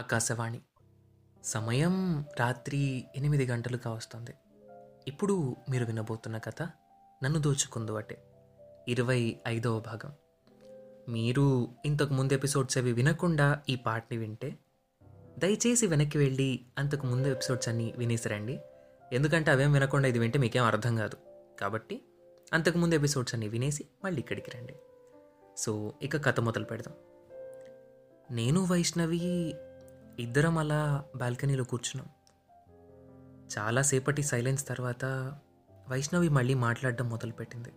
ఆకాశవాణి. సమయం రాత్రి ఎనిమిది గంటలు కావస్తుంది ఇప్పుడు మీరు వినబోతున్న కథ నన్ను దోచుకుందు అటే ఇరవై ఐదవ భాగం. మీరు ఇంతకు ముందు ఎపిసోడ్స్ అవి వినకుండా ఈ పాటని వింటే దయచేసి వెనక్కి వెళ్ళి అంతకు ముందు ఎపిసోడ్స్ అన్నీ వినేసిరండి. ఎందుకంటే అవేం వినకుండా ఇది వింటే మీకేం అర్థం కాదు. కాబట్టి అంతకు ముందు ఎపిసోడ్స్ అన్నీ వినేసి మళ్ళీ ఇక్కడికి రండి. సో ఇక కథ మొదలు పెడదాం. నేను వైష్ణవి ఇద్దరం అలా బాల్కనీలో కూర్చున్నాం. చాలాసేపటి సైలెన్స్ తర్వాత వైష్ణవి మళ్ళీ మాట్లాడడం మొదలుపెట్టింది.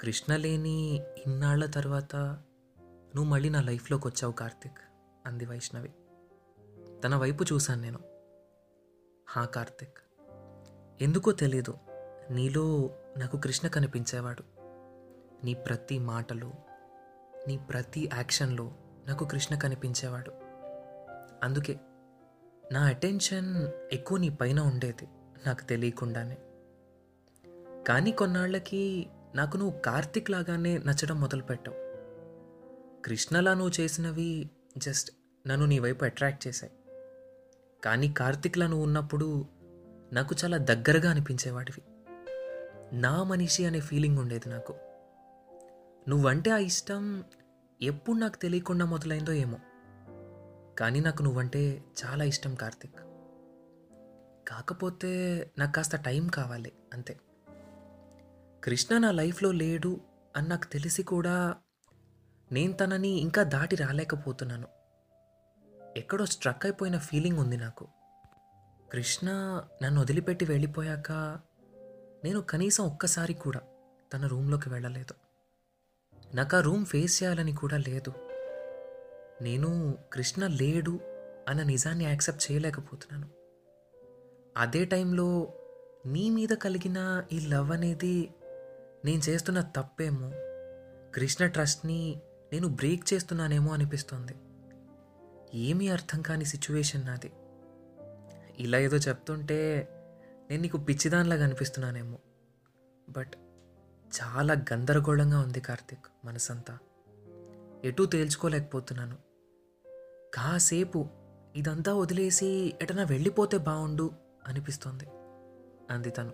కృష్ణ లేని ఇన్నాళ్ళ తర్వాత నువ్వు మళ్ళీ నా లైఫ్లోకి వచ్చావు కార్తిక్ అంది వైష్ణవి. తన వైపు చూశాను నేను. హా కార్తిక్ ఎందుకో తెలీదు. నీలో నాకు కృష్ణ కనిపించేవాడు. నీ ప్రతి మాటలో నీ ప్రతి యాక్షన్లో నాకు కృష్ణ కనిపించేవాడు. అందుకే నా అటెన్షన్ ఎక్కువ నీ పైన ఉండేది నాకు తెలియకుండానే. కానీ కొన్నాళ్ళకి నాకు నువ్వు కార్తిక్ లాగానే నచ్చడం మొదలుపెట్టావు. కృష్ణలా నువ్వు చేసినవి జస్ట్ నన్ను నీ వైపు అట్రాక్ట్ చేశాయి. కానీ కార్తిక్లా నువ్వు ఉన్నప్పుడు నాకు చాలా దగ్గరగా అనిపించేవాడివి. నా మనిషి అనే ఫీలింగ్ ఉండేది నాకు. నువ్వంటే ఆ ఇష్టం ఎప్పుడు నాకు తెలియకుండా మొదలైందో ఏమో. కానీ నాకు నువ్వంటే చాలా ఇష్టం కార్తిక్. కాకపోతే నాకు కాస్త టైం కావాలి అంతే. కృష్ణ నా లైఫ్లో లేడు అని నాకు తెలిసి కూడా నేను తనని ఇంకా దాటి రాలేకపోతున్నాను. ఎక్కడో స్ట్రక్ అయిపోయిన ఫీలింగ్ ఉంది నాకు. కృష్ణ నన్ను వదిలిపెట్టి వెళ్ళిపోయాక నేను కనీసం ఒక్కసారి కూడా తన రూమ్లోకి వెళ్ళలేదు. నాకు ఆ రూమ్ ఫేస్ చేయాలని కూడా లేదు. నేను కృష్ణ లేడు అన్న నిజాన్ని యాక్సెప్ట్ చేయలేకపోతున్నాను. అదే టైంలో నీ మీద కలిగిన ఈ లవ్ అనేది నేను చేస్తున్న తప్పేమో కృష్ణ ట్రస్ట్ని నేను బ్రేక్ చేస్తున్నానేమో అనిపిస్తుంది. ఏమీ అర్థం కాని సిచ్యువేషన్ నాది. ఇలా ఏదో చెప్తుంటే నేను నీకు పిచ్చిదానిలాగా అనిపిస్తున్నానేమో. బట్ చాలా గందరగోళంగా ఉంది కార్తిక్ మనసంతా. ఎటూ తేల్చుకోలేకపోతున్నాను. కాసేపు ఇదంతా వదిలేసి ఎటనా వెళ్ళిపోతే బాగుండు అనిపిస్తోంది అంది తను.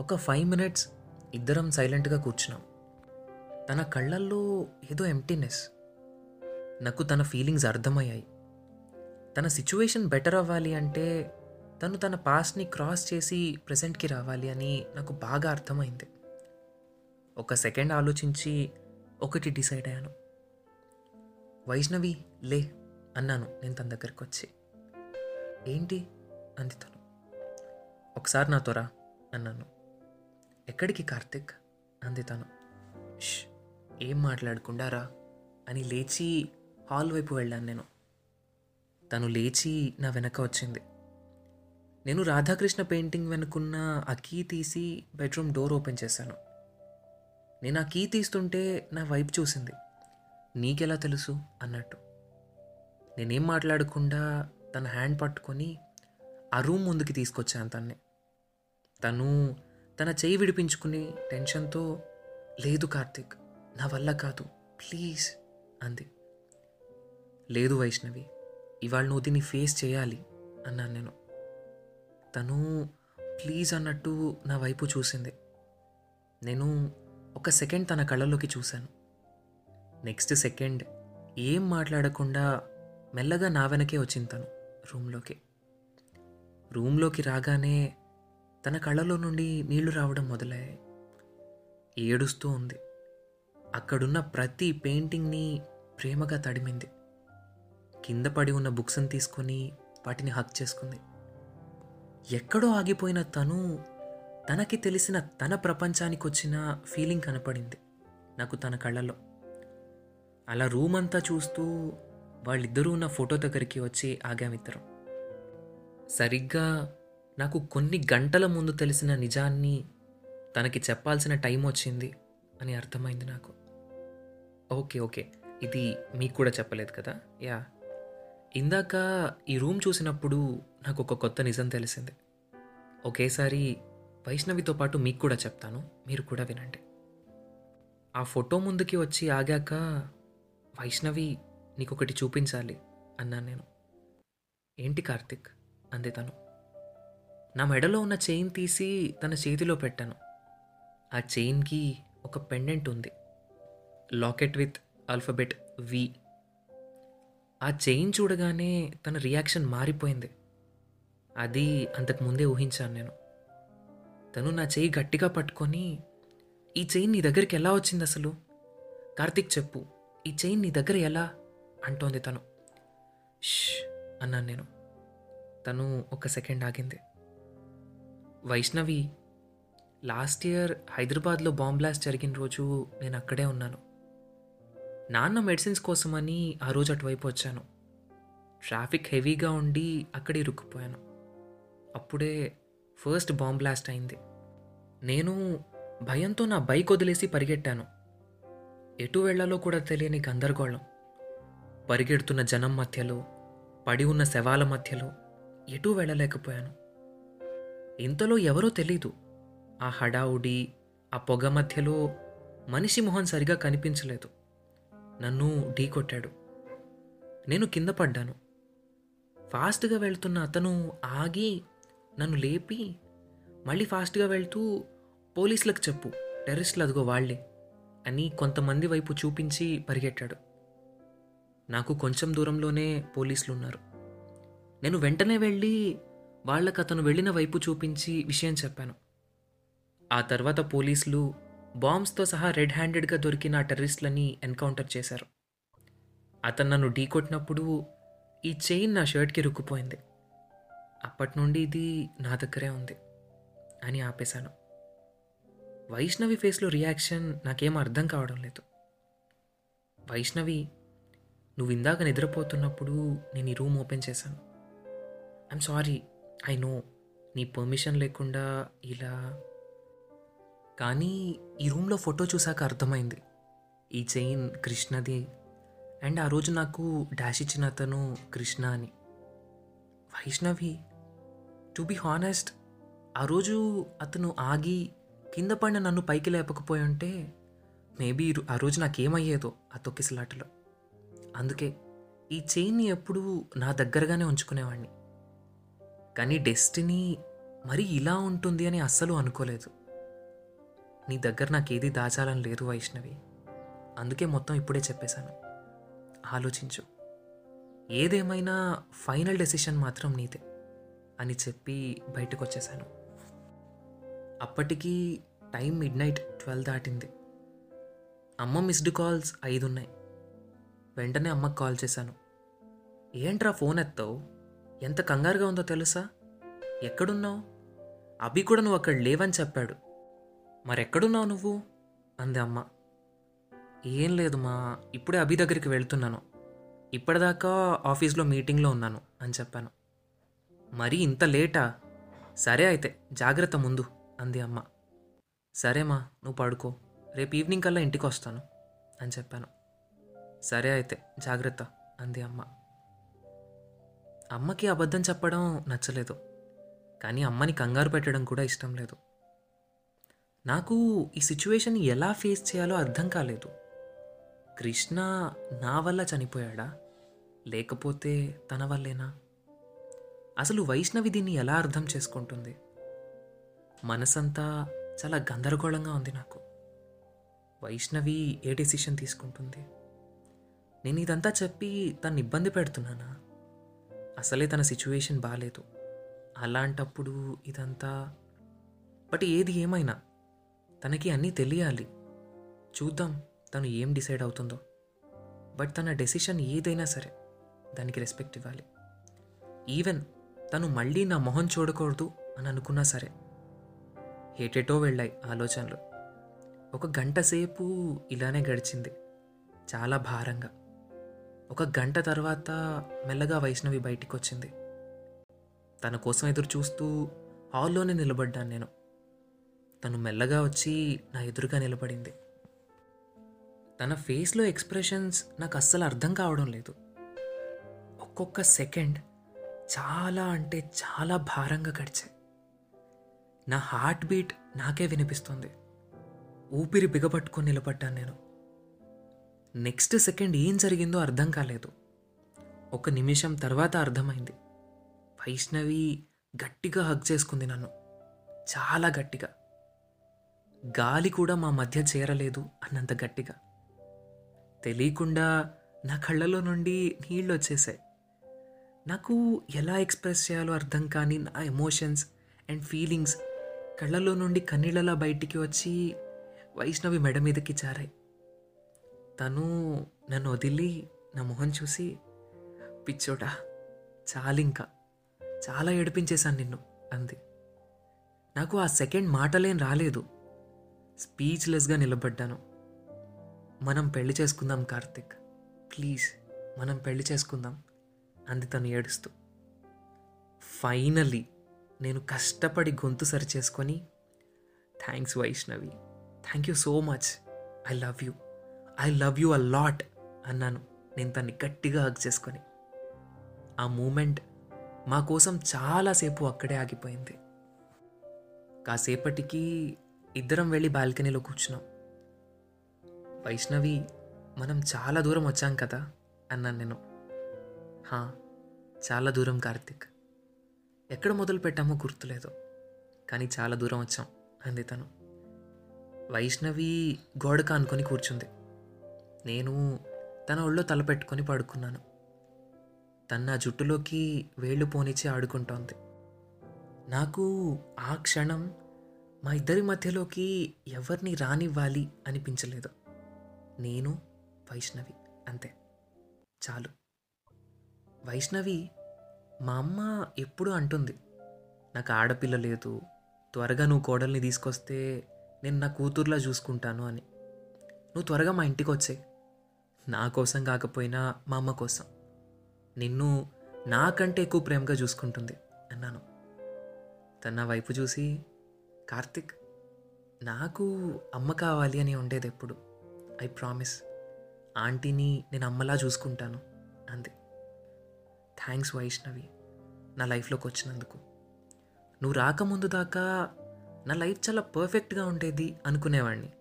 ఒక ఫైవ్ మినిట్స్ ఇద్దరం సైలెంట్గా కూర్చున్నాం. తన కళ్ళల్లో ఏదో ఎంప్టీనెస్ నాకు తన ఫీలింగ్స్ అర్థమయ్యాయి. తన సిచ్యువేషన్ బెటర్ అవ్వాలి అంటే తను తన పాస్ట్ని క్రాస్ చేసి ప్రజెంట్కి రావాలి అని నాకు బాగా అర్థమైంది. ఒక సెకండ్ ఆలోచించి ఒకటి డిసైడ్ అయ్యాను. వైష్ణవి లే అన్నాను నేను తన దగ్గరికి వచ్చి ఏంటి? అంది తను. ఒకసారి నాతో రా అన్నాను. ఎక్కడికి కార్తిక్? అంది తను. "ష్, ఏం మాట్లాడకుండా రా అని లేచి హాల్ వైపు వెళ్ళాను నేను. తను లేచి నా వెనక వచ్చింది. నేను రాధాకృష్ణ పెయింటింగ్ వెనుకున్న ఆ కీ తీసి బెడ్రూమ్ డోర్ ఓపెన్ చేశాను. నేను ఆ కీ తీస్తుంటే నా వైపు చూసింది. నీకెలా తెలుసు? అన్నట్టు. నేనేం మాట్లాడకుండా తన హ్యాండ్ పట్టుకొని ఆ రూమ్ ముందుకి తీసుకొచ్చాను తన్ని. తను తన చేయి విడిపించుకుని టెన్షన్తో లేదు కార్తిక్ నా వల్ల కాదు ప్లీజ్ అంది. లేదు వైష్ణవి ఇవాళ నువ్వు దీన్ని ఫేస్ చేయాలి అన్నాను నేను. తను ప్లీజ్ అన్నట్టు నా వైపు చూసింది. నేను ఒక సెకండ్ తన కళ్ళలోకి చూశాను. నెక్స్ట్ సెకండ్ ఏం మాట్లాడకుండా మెల్లగా నా వెనకే వచ్చింది తను రూమ్లోకి. రూమ్లోకి రాగానే తన కళ్ళలో నుండి నీళ్ళు రావడం మొదలయ్యాయి ఏడుస్తూ ఉంది. అక్కడున్న ప్రతి పెయింటింగ్ని ప్రేమగా తడిమింది. కింద పడి ఉన్న బుక్స్ని తీసుకొని వాటిని హక్ చేసుకుంది. ఎక్కడో ఆగిపోయిన తను తనకి తెలిసిన తన ప్రపంచానికి వచ్చిన ఫీలింగ్ కనపడింది నాకు తన కళ్ళలో. అలా రూమ్ అంతా చూస్తూ వాళ్ళిద్దరూ ఉన్న ఫోటో దగ్గరికి వచ్చి ఆగామిద్దరం సరిగ్గా నాకు కొన్ని గంటల ముందు తెలిసిన నిజాన్ని తనకి చెప్పాల్సిన టైం వచ్చింది అని అర్థమైంది నాకు. Okay okay. ఇది మీకు కూడా చెప్పలేదు కదా? యా. ఇందాక ఈ రూమ్ చూసినప్పుడు నాకు ఒక కొత్త నిజం తెలిసింది. ఒకేసారి వైష్ణవితో పాటు మీకు కూడా చెప్తాను. మీరు కూడా వినండి. ఆ ఫోటో ముందుకి వచ్చి ఆగాక వైష్ణవి నీకొకటి చూపించాలి అన్నాను నేను. ఏంటి కార్తిక్? అంది తను. నా మెడలో ఉన్న చైన్ తీసి తన చేతిలో పెట్టాను. ఆ చైన్కి ఒక పెండెంట్ ఉంది. Locket with alphabet V. ఆ చైన్ చూడగానే తన రియాక్షన్ మారిపోయింది. అది అంతకు ముందే ఊహించాను నేను. తను నా చేయి గట్టిగా పట్టుకొని ఈ చైన్ నీ దగ్గరికి ఎలా వచ్చింది అసలు? కార్తిక్ చెప్పు ఈ చైన్ నీ దగ్గర ఎలా అంటోంది తను. ష్ అన్నాను నేను. తను ఒక సెకండ్ ఆగింది. వైష్ణవి లాస్ట్ ఇయర్ హైదరాబాద్లో బాంబ్ బ్లాస్ట్ జరిగిన రోజు నేను అక్కడే ఉన్నాను. నాన్న మెడిసిన్స్ కోసమని ఆ రోజు అటువైపు వచ్చాను. ట్రాఫిక్ హెవీగా ఉండి అక్కడే ఇరుక్కుపోయాను. అప్పుడే ఫస్ట్ బాంబ్ బ్లాస్ట్ అయింది. నేను భయంతో నా బైక్ వదిలేసి పరిగెట్టాను. ఎటు వెళ్ళాలో కూడా తెలియని గందరగోళం. పరిగెడుతున్న జనం మధ్యలో పడి ఉన్న శవాల మధ్యలో ఎటూ వెళ్ళలేకపోయాను. ఇంతలో ఎవరో తెలీదు. ఆ హడావుడి ఆ పొగ మధ్యలో మనిషి మొహం సరిగా కనిపించలేదు. నన్ను ఢీకొట్టాడు నేను కింద పడ్డాను. ఫాస్ట్గా వెళ్తున్న అతను ఆగి నన్ను లేపి మళ్ళీ ఫాస్ట్గా వెళ్తూ పోలీసులకు చెప్పు టెర్రరిస్టులు అదిగో వాళ్ళే అని కొంతమంది వైపు చూపించి పరిగెట్టాడు. నాకు కొంచెం దూరంలోనే పోలీసులు ఉన్నారు నేను వెంటనే వెళ్ళి వాళ్ళకు అతను వెళ్ళిన వైపు చూపించి విషయం చెప్పాను. ఆ తర్వాత పోలీసులు బాంబ్స్తో సహా రెడ్ హ్యాండెడ్గా దొరికిన ఆ ఎన్కౌంటర్ చేశారు. అతను నన్ను ఢీకొట్టినప్పుడు ఈ చైన్ నా షర్ట్కి రుక్కుపోయింది. అప్పటి నుండి ఇది నా దగ్గరే ఉంది అని ఆపేశాను. వైష్ణవి ఫేస్లో రియాక్షన్ నాకేం అర్థం కావడం లేదు. వైష్ణవి నువ్వు ఇందాక నిద్రపోతున్నప్పుడు నేను ఈ రూమ్ ఓపెన్ చేశాను. ఐఎమ్ సారీ ఐ నో నీ పర్మిషన్ లేకుండా ఇలా. కానీ ఈ రూమ్లో ఫోటో చూసాక అర్థమైంది. ఈ చైన్ కృష్ణది. అండ్ ఆ రోజు నాకు డాష్ ఇచ్చిన అతను కృష్ణ అని. వైష్ణవి టు బి హానెస్ట్ ఆ రోజు అతను ఆగి కింద పడిన నన్ను పైకి లేపకపోయి ఉంటే మేబీ ఆ రోజు నాకేమయ్యేదో ఆ తొక్కిసలాటలో. అందుకే ఈ చైన్ని ఎప్పుడూ నా దగ్గరగానే ఉంచుకునేవాడిని కానీ డెస్టినీ మరి ఇలా ఉంటుంది అని అస్సలు అనుకోలేదు. నీ దగ్గర నాకేది దాచాలని లేదు వైష్ణవి. అందుకే మొత్తం ఇప్పుడే చెప్పేశాను. ఆలోచించు. ఏదేమైనా ఫైనల్ డెసిషన్ మాత్రం నీదే అని చెప్పి బయటకు వచ్చేసాను అప్పటికి టైం మిడ్ నైట్ ట్వెల్వ్ దాటింది. అమ్మ మిస్డ్ కాల్స్ ఐదు ఉన్నాయి వెంటనే అమ్మకు కాల్ చేశాను. ఏంట్రా ఫోన్ ఎత్తావు? ఎంత కంగారుగా ఉందో తెలుసా? ఎక్కడున్నావు? అభి కూడా నువ్వు అక్కడ లేవని చెప్పాడు. మరెక్కడున్నావు నువ్వు? అంది అమ్మ. ఏం లేదు మా ఇప్పుడే అభి దగ్గరికి వెళ్తున్నాను. ఇప్పటిదాకా ఆఫీస్లో మీటింగ్లో ఉన్నాను అని చెప్పాను. మరీ ఇంత లేటా? సరే అయితే జాగ్రత్త ముందు అంది అమ్మ. సరేమా నువ్వు పడుకో. రేపు ఈవినింగ్ కల్లా ఇంటికి వస్తాను అని చెప్పాను. సరే అయితే జాగ్రత్త అంది అమ్మ. అమ్మకి అబద్ధం చెప్పడం నచ్చలేదు కానీ అమ్మని కంగారు పెట్టడం కూడా ఇష్టం లేదు. నాకు ఈ సిచ్యువేషన్ ఎలా ఫేస్ చేయాలో అర్థం కాలేదు. కృష్ణ నా వల్ల చనిపోయాడా? లేకపోతే తన వల్లేనా? అసలు వైష్ణవి దీన్ని ఎలా అర్థం చేసుకుంటుంది? మనసంతా చాలా గందరగోళంగా ఉంది నాకు. వైష్ణవి ఏ డెసిషన్ తీసుకుంటుంది? నేను ఇదంతా చెప్పి తను ఇబ్బంది పెడుతున్నానా? అసలే తన సిచ్యువేషన్ బాగాలేదు అలాంటప్పుడు ఇదంతా బట్ ఏది ఏమైనా తనకి అన్నీ తెలియాలి. చూద్దాం తను ఏం డిసైడ్ అవుతుందో. బట్ తన డెసిషన్ ఏదైనా సరే దానికి రెస్పెక్ట్ ఇవ్వాలి. ఈవెన్ తను మళ్ళీ నా మొహం చూడకూడదు అని అనుకున్నా సరే ఏటేటో వెళ్ళాయి ఆలోచనలు. ఒక గంట సేపు ఇలానే గడిచింది చాలా భారంగా. ఒక గంట తర్వాత మెల్లగా వైష్ణవి బయటికి వచ్చింది తన కోసం ఎదురు చూస్తూ హాల్లోనే నిలబడ్డాను నేను. తను మెల్లగా వచ్చి నా ఎదురుగా నిలబడింది. తన ఫేస్లో ఎక్స్ప్రెషన్స్ నాకు అస్సలు అర్థం కావడం లేదు. ఒక్కొక్క సెకండ్ చాలా అంటే చాలా భారంగా గడిచాయి నా హార్ట్ బీట్ నాకే వినిపిస్తుంది. ఊపిరి బిగపట్టుకొని నిలబడ్డాను నేను. నెక్స్ట్ సెకండ్ ఏం జరిగిందో అర్థం కాలేదు. ఒక నిమిషం తర్వాత అర్థమైంది. వైష్ణవి గట్టిగా హగ్ చేసుకుంది నన్ను. చాలా గట్టిగా. గాలి కూడా మా మధ్య చేరలేదు అన్నంత గట్టిగా. తెలియకుండా నా కళ్ళలో నుండి నీళ్ళు వచ్చేసాయి. నాకు ఎలా ఎక్స్ప్రెస్ చేయాలో అర్థం కాని నా ఎమోషన్స్ అండ్ ఫీలింగ్స్ కళ్ళలో నుండి కన్నీళ్ళలా బయటికి వచ్చి వైష్ణవి మెడ మీదకి చారాయి తను నన్ను వదిలి నా మొహం చూసి పిచ్చోడా చాలింకా చాలా ఏడిపించేశాను నిన్ను అంది. నాకు ఆ సెకండ్ మాటలేం రాలేదు. స్పీచ్లెస్గా నిలబడ్డాను. మనం పెళ్ళి చేసుకుందాం కార్తిక్. ప్లీజ్ మనం పెళ్ళి చేసుకుందాం అంది తను ఏడుస్తూ. ఫైనల్లీ నేను కష్టపడి గొంతు సరి చేసుకొని thanks Vaishnavi. Thank you so much. I love you. I love you a lot అన్నాను నేను తన్ని గట్టిగా హగ్ చేసుకొని. ఆ మూమెంట్ మా కోసం చాలాసేపు అక్కడే ఆగిపోయింది. కాసేపటికి ఇద్దరం వెళ్ళి బాల్కనీలో కూర్చున్నాం. వైష్ణవి మనం చాలా దూరం వచ్చాం కదా అన్నాను నేను. హా చాలా దూరం కార్తిక్. ఎక్కడ మొదలు పెట్టామో గుర్తులేదు కానీ చాలా దూరం వచ్చాం అంది తను. వైష్ణవి గోడకు అనుకొని కూర్చుంది. నేను తన ఒళ్ళో తలపెట్టుకొని పడుకున్నాను. తన నా జుట్టులోకి వేళ్ళు పోనిచ్చి ఆడుకుంటోంది. నాకు ఆ క్షణం మా ఇద్దరి మధ్యలోకి ఎవరిని రానివ్వాలి అనిపించలేదు. నేను వైష్ణవి అంతే. చాలు. వైష్ణవి మా అమ్మ ఎప్పుడూ అంటుంది నాకు ఆడపిల్ల లేదు. త్వరగా నువ్వు కోడల్ని తీసుకొస్తే నేను నా కూతుర్లా చూసుకుంటాను అని. నువ్వు త్వరగా మా ఇంటికి వచ్చే నా కోసం కాకపోయినా మా అమ్మ కోసం. నిన్ను నాకంటే ఎక్కువ ప్రేమగా చూసుకుంటుంది అన్నాను. తన నా వైపు చూసి కార్తిక్ నాకు అమ్మ కావాలి అని ఉండేది ఎప్పుడు. ఐ ప్రామిస్ ఆంటీని నేను అమ్మలా చూసుకుంటాను అంది. థ్యాంక్స్ వైష్ణవి నా లైఫ్లోకి వచ్చినందుకు. నువ్వు రాకముందు దాకా నా లైఫ్ చాలా పర్ఫెక్ట్గా ఉండేది అనుకునేవాడిని.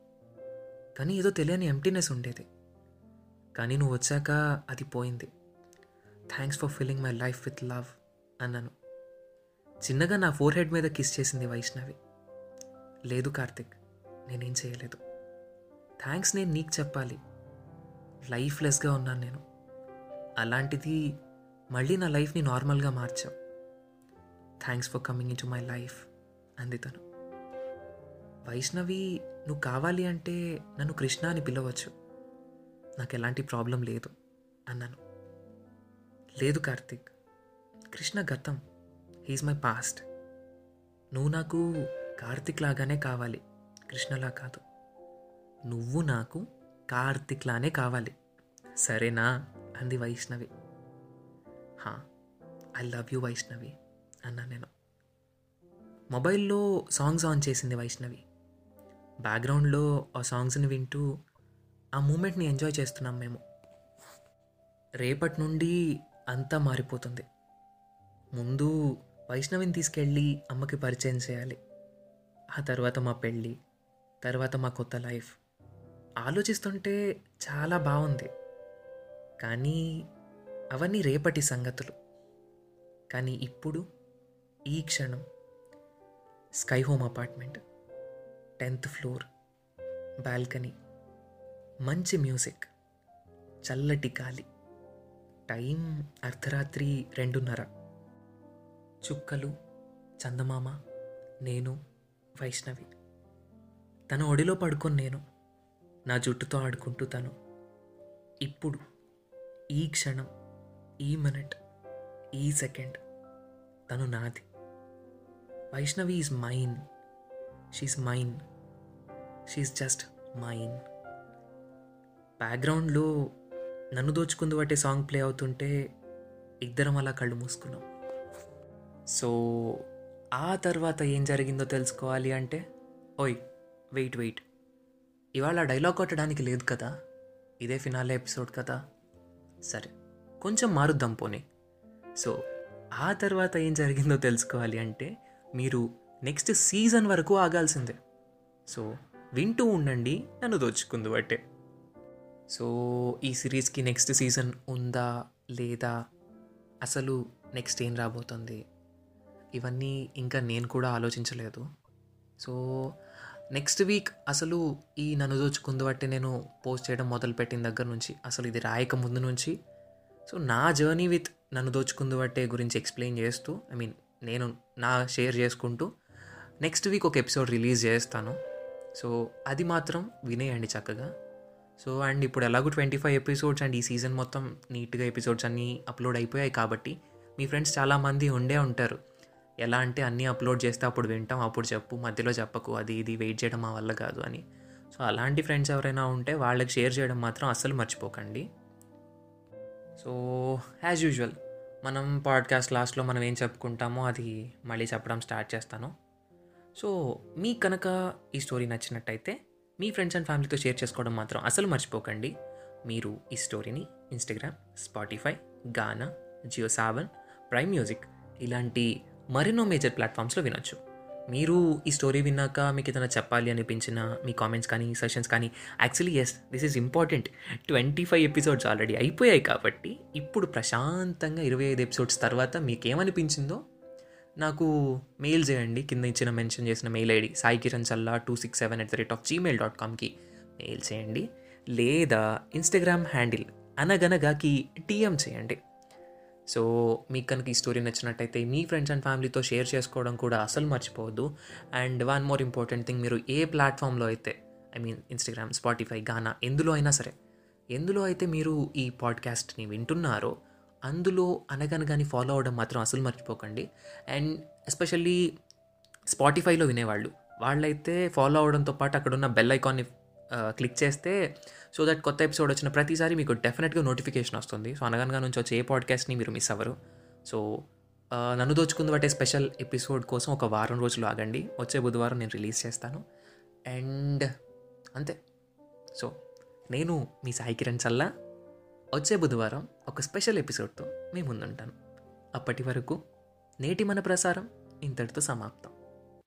కానీ ఏదో తెలియని ఎంటీనెస్ ఉండేది. కానీ నువ్వు వచ్చాక అది పోయింది. Thanks for filling my life with love అన్నాను. చిన్నగా నా ఫోర్ హెడ్ మీద కిస్ చేసింది వైష్ణవి. లేదు కార్తిక్ నేనేం చేయలేదు. థ్యాంక్స్ నేను నీకు చెప్పాలి. లైఫ్లెస్గా ఉన్నాను నేను. అలాంటిది మళ్ళీ నా లైఫ్ని నార్మల్గా మార్చావు. Thanks for coming into my life అంది తను. వైష్ణవి నువ్వు కావాలి అంటే నన్ను కృష్ణ అని పిలవచ్చు. నాకు ఎలాంటి ప్రాబ్లం లేదు అన్నాను. లేదు కార్తిక్ కృష్ణ గతం హీస్ మై పాస్ట్. నువ్వు నాకు కార్తిక్ లాగానే కావాలి కృష్ణలా కాదు. నువ్వు నాకు కార్తిక్ లానే కావాలి. సరేనా? అంది వైష్ణవి. హా ఐ లవ్ యూ వైష్ణవి అన్నా నేను. మొబైల్లో సాంగ్స్ ఆన్ చేసింది వైష్ణవి. బ్యాక్గ్రౌండ్లో ఆ సాంగ్స్ని వింటూ ఆ మూమెంట్ని ఎంజాయ్ చేస్తున్నాం మేము. రేపటి నుండి అంతా మారిపోతుంది. ముందు వైష్ణవిని తీసుకెళ్ళి అమ్మకి పరిచయం చేయాలి. ఆ తర్వాత మా పెళ్ళి తర్వాత మా కొత్త లైఫ్. ఆలోచిస్తుంటే చాలా బాగుంది. కానీ అవన్నీ రేపటి సంగతులు. కానీ ఇప్పుడు ఈ క్షణం. Sky home apartment. Tenth floor. Balcony. మంచి మ్యూజిక్. చల్లటి గాలి. టైం అర్ధరాత్రి రెండున్నర. చుక్కలు చందమామ నేను వైష్ణవి. తన ఒడిలో పడుకొని నేను నా జుట్టుతో ఆడుకుంటూ తను. ఇప్పుడు ఈ క్షణం ఈ మినిట్ ఈ సెకండ్ తను నాది. Vaishnavi is mine. She's mine. She's just mine. బ్యాక్గ్రౌండ్లో నన్ను దోచుకుంది వాటే సాంగ్ ప్లే అవుతుంటే ఇద్దరం అలా కళ్ళు మూసుకున్నాం. సో ఆ తర్వాత ఏం జరిగిందో తెలుసుకోవాలి అంటే ఓయ్ వెయిట్ వెయిట్. ఇవాళ డైలాగ్ కొట్టడానికి లేదు కదా ఇదే ఫినాలే ఎపిసోడ్ కదా. సరే కొంచెం మారుద్దాం పోనీ. సో ఆ తర్వాత ఏం జరిగిందో తెలుసుకోవాలి అంటే మీరు నెక్స్ట్ సీజన్ వరకు ఆగాల్సిందే. సో వింటూ ఉండండి నన్ను దోచుకుంది బట్టే సో ఈ సిరీస్కి నెక్స్ట్ సీజన్ ఉందా లేదా? అసలు నెక్స్ట్ ఏం రాబోతుంది? ఇవన్నీ ఇంకా నేను కూడా ఆలోచించలేదు. సో నెక్స్ట్ వీక్ అసలు ఈ నన్ను దోచుకుందు బట్టి నేను పోస్ట్ చేయడం మొదలుపెట్టిన దగ్గర నుంచి అసలు ఇది రాయక ముందు నుంచి. సో నా జర్నీ విత్ నన్ను దోచుకుందు బట్టే గురించి ఎక్స్ప్లెయిన్ చేస్తూ ఐ మీన్ నేను నా షేర్ చేసుకుంటూ నెక్స్ట్ వీక్ ఒక ఎపిసోడ్ రిలీజ్ చేస్తాను. సో అది మాత్రం వినేయండి చక్కగా. సో అండ్ ఇప్పుడు ఎలాగో ట్వంటీ ఫైవ్ ఎపిసోడ్స్ అండ్ ఈ సీజన్ మొత్తం నీట్గా ఎపిసోడ్స్ అన్నీ అప్లోడ్ అయిపోయాయి కాబట్టి మీ ఫ్రెండ్స్ చాలామంది ఉండే ఉంటారు. ఎలా అంటే అన్నీ అప్లోడ్ చేస్తే అప్పుడు వింటాం అప్పుడు చెప్పు మధ్యలో చెప్పకు అది ఇది వెయిట్ చేయడం మా వల్ల కాదు అని. సో అలాంటి ఫ్రెండ్స్ ఎవరైనా ఉంటే వాళ్ళకి షేర్ చేయడం మాత్రం అస్సలు మర్చిపోకండి. సో యాజ్ యూజువల్ మనం పాడ్కాస్ట్ లాస్ట్లో మనం ఏం చెప్పుకుంటామో అది మళ్ళీ చెప్పడం స్టార్ట్ చేస్తాను. సో మీకు కనుక ఈ స్టోరీ నచ్చినట్టయితే మీ ఫ్రెండ్స్ అండ్ ఫ్యామిలీతో షేర్ చేసుకోవడం మాత్రం అసలు మర్చిపోకండి. మీరు ఈ స్టోరీని Instagram Spotify Gaana Jio Saavn prime music ఇలాంటి మరెన్నో మేజర్ ప్లాట్ఫామ్స్లో వినొచ్చు. మీరు ఈ స్టోరీ విన్నాక మీకు ఏదైనా చెప్పాలి అనిపించిన మీ కామెంట్స్ కానీ సెషన్స్ కానీ actually yes this is important twenty five episodes already అయిపోయాయి కాబట్టి ఇప్పుడు ప్రశాంతంగా ఇరవై ఐదు ఎపిసోడ్స్ తర్వాత మీకు ఏమనిపించిందో నాకు మెయిల్ చేయండి. కింద ఇచ్చిన మెన్షన్ చేసిన mail ID Sai Kiran Challa two six seven at the rate of Gmail dot కామ్కి mail చేయండి. లేదా ఇన్స్టాగ్రామ్ హ్యాండిల్ అనగనగాకి టీఎం చేయండి. సో మీకు కనుక ఈ స్టోరీ నచ్చినట్టయితే మీ ఫ్రెండ్స్ అండ్ ఫ్యామిలీతో షేర్ చేసుకోవడం కూడా అసలు మర్చిపోవద్దు. And one more important thing మీరు ఏ ప్లాట్ఫామ్లో అయితే I mean Instagram Spotify Gaana ఎందులో అయినా సరే ఎందులో అయితే మీరు ఈ పాడ్కాస్ట్ని వింటున్నారో అందులో అనగనగాని ఫాలో అవడం మాత్రం అసలు మర్చిపోకండి. అండ్ ఎస్పెషల్లీ స్పాటిఫైలో వినేవాళ్ళు. వాళ్ళైతే ఫాలో అవడంతో పాటు అక్కడ ఉన్న బెల్ ఐకాన్ని క్లిక్ చేస్తే సో దట్ కొత్త ఎపిసోడ్ వచ్చిన ప్రతిసారి మీకు డెఫినెట్గా నోటిఫికేషన్ వస్తుంది. సో అనగనగా నుంచి వచ్చే ఏ పాడ్కాస్ట్ని మీరు మిస్ అవ్వరు. సో నన్ను దోచుకుంది బట్టే స్పెషల్ ఎపిసోడ్ కోసం ఒక వారం రోజులు ఆగండి. వచ్చే బుధవారం నేను రిలీజ్ చేస్తాను. అండ్ అంతే. సో నేను మీ సాయి కిరణ్ చల్లా వచ్చే బుధవారం ఒక స్పెషల్ ఎపిసోడ్తో మీ ముందుంటాను. అప్పటి వరకు నేటి మన ప్రసారం ఇంతటితో సమాప్తం.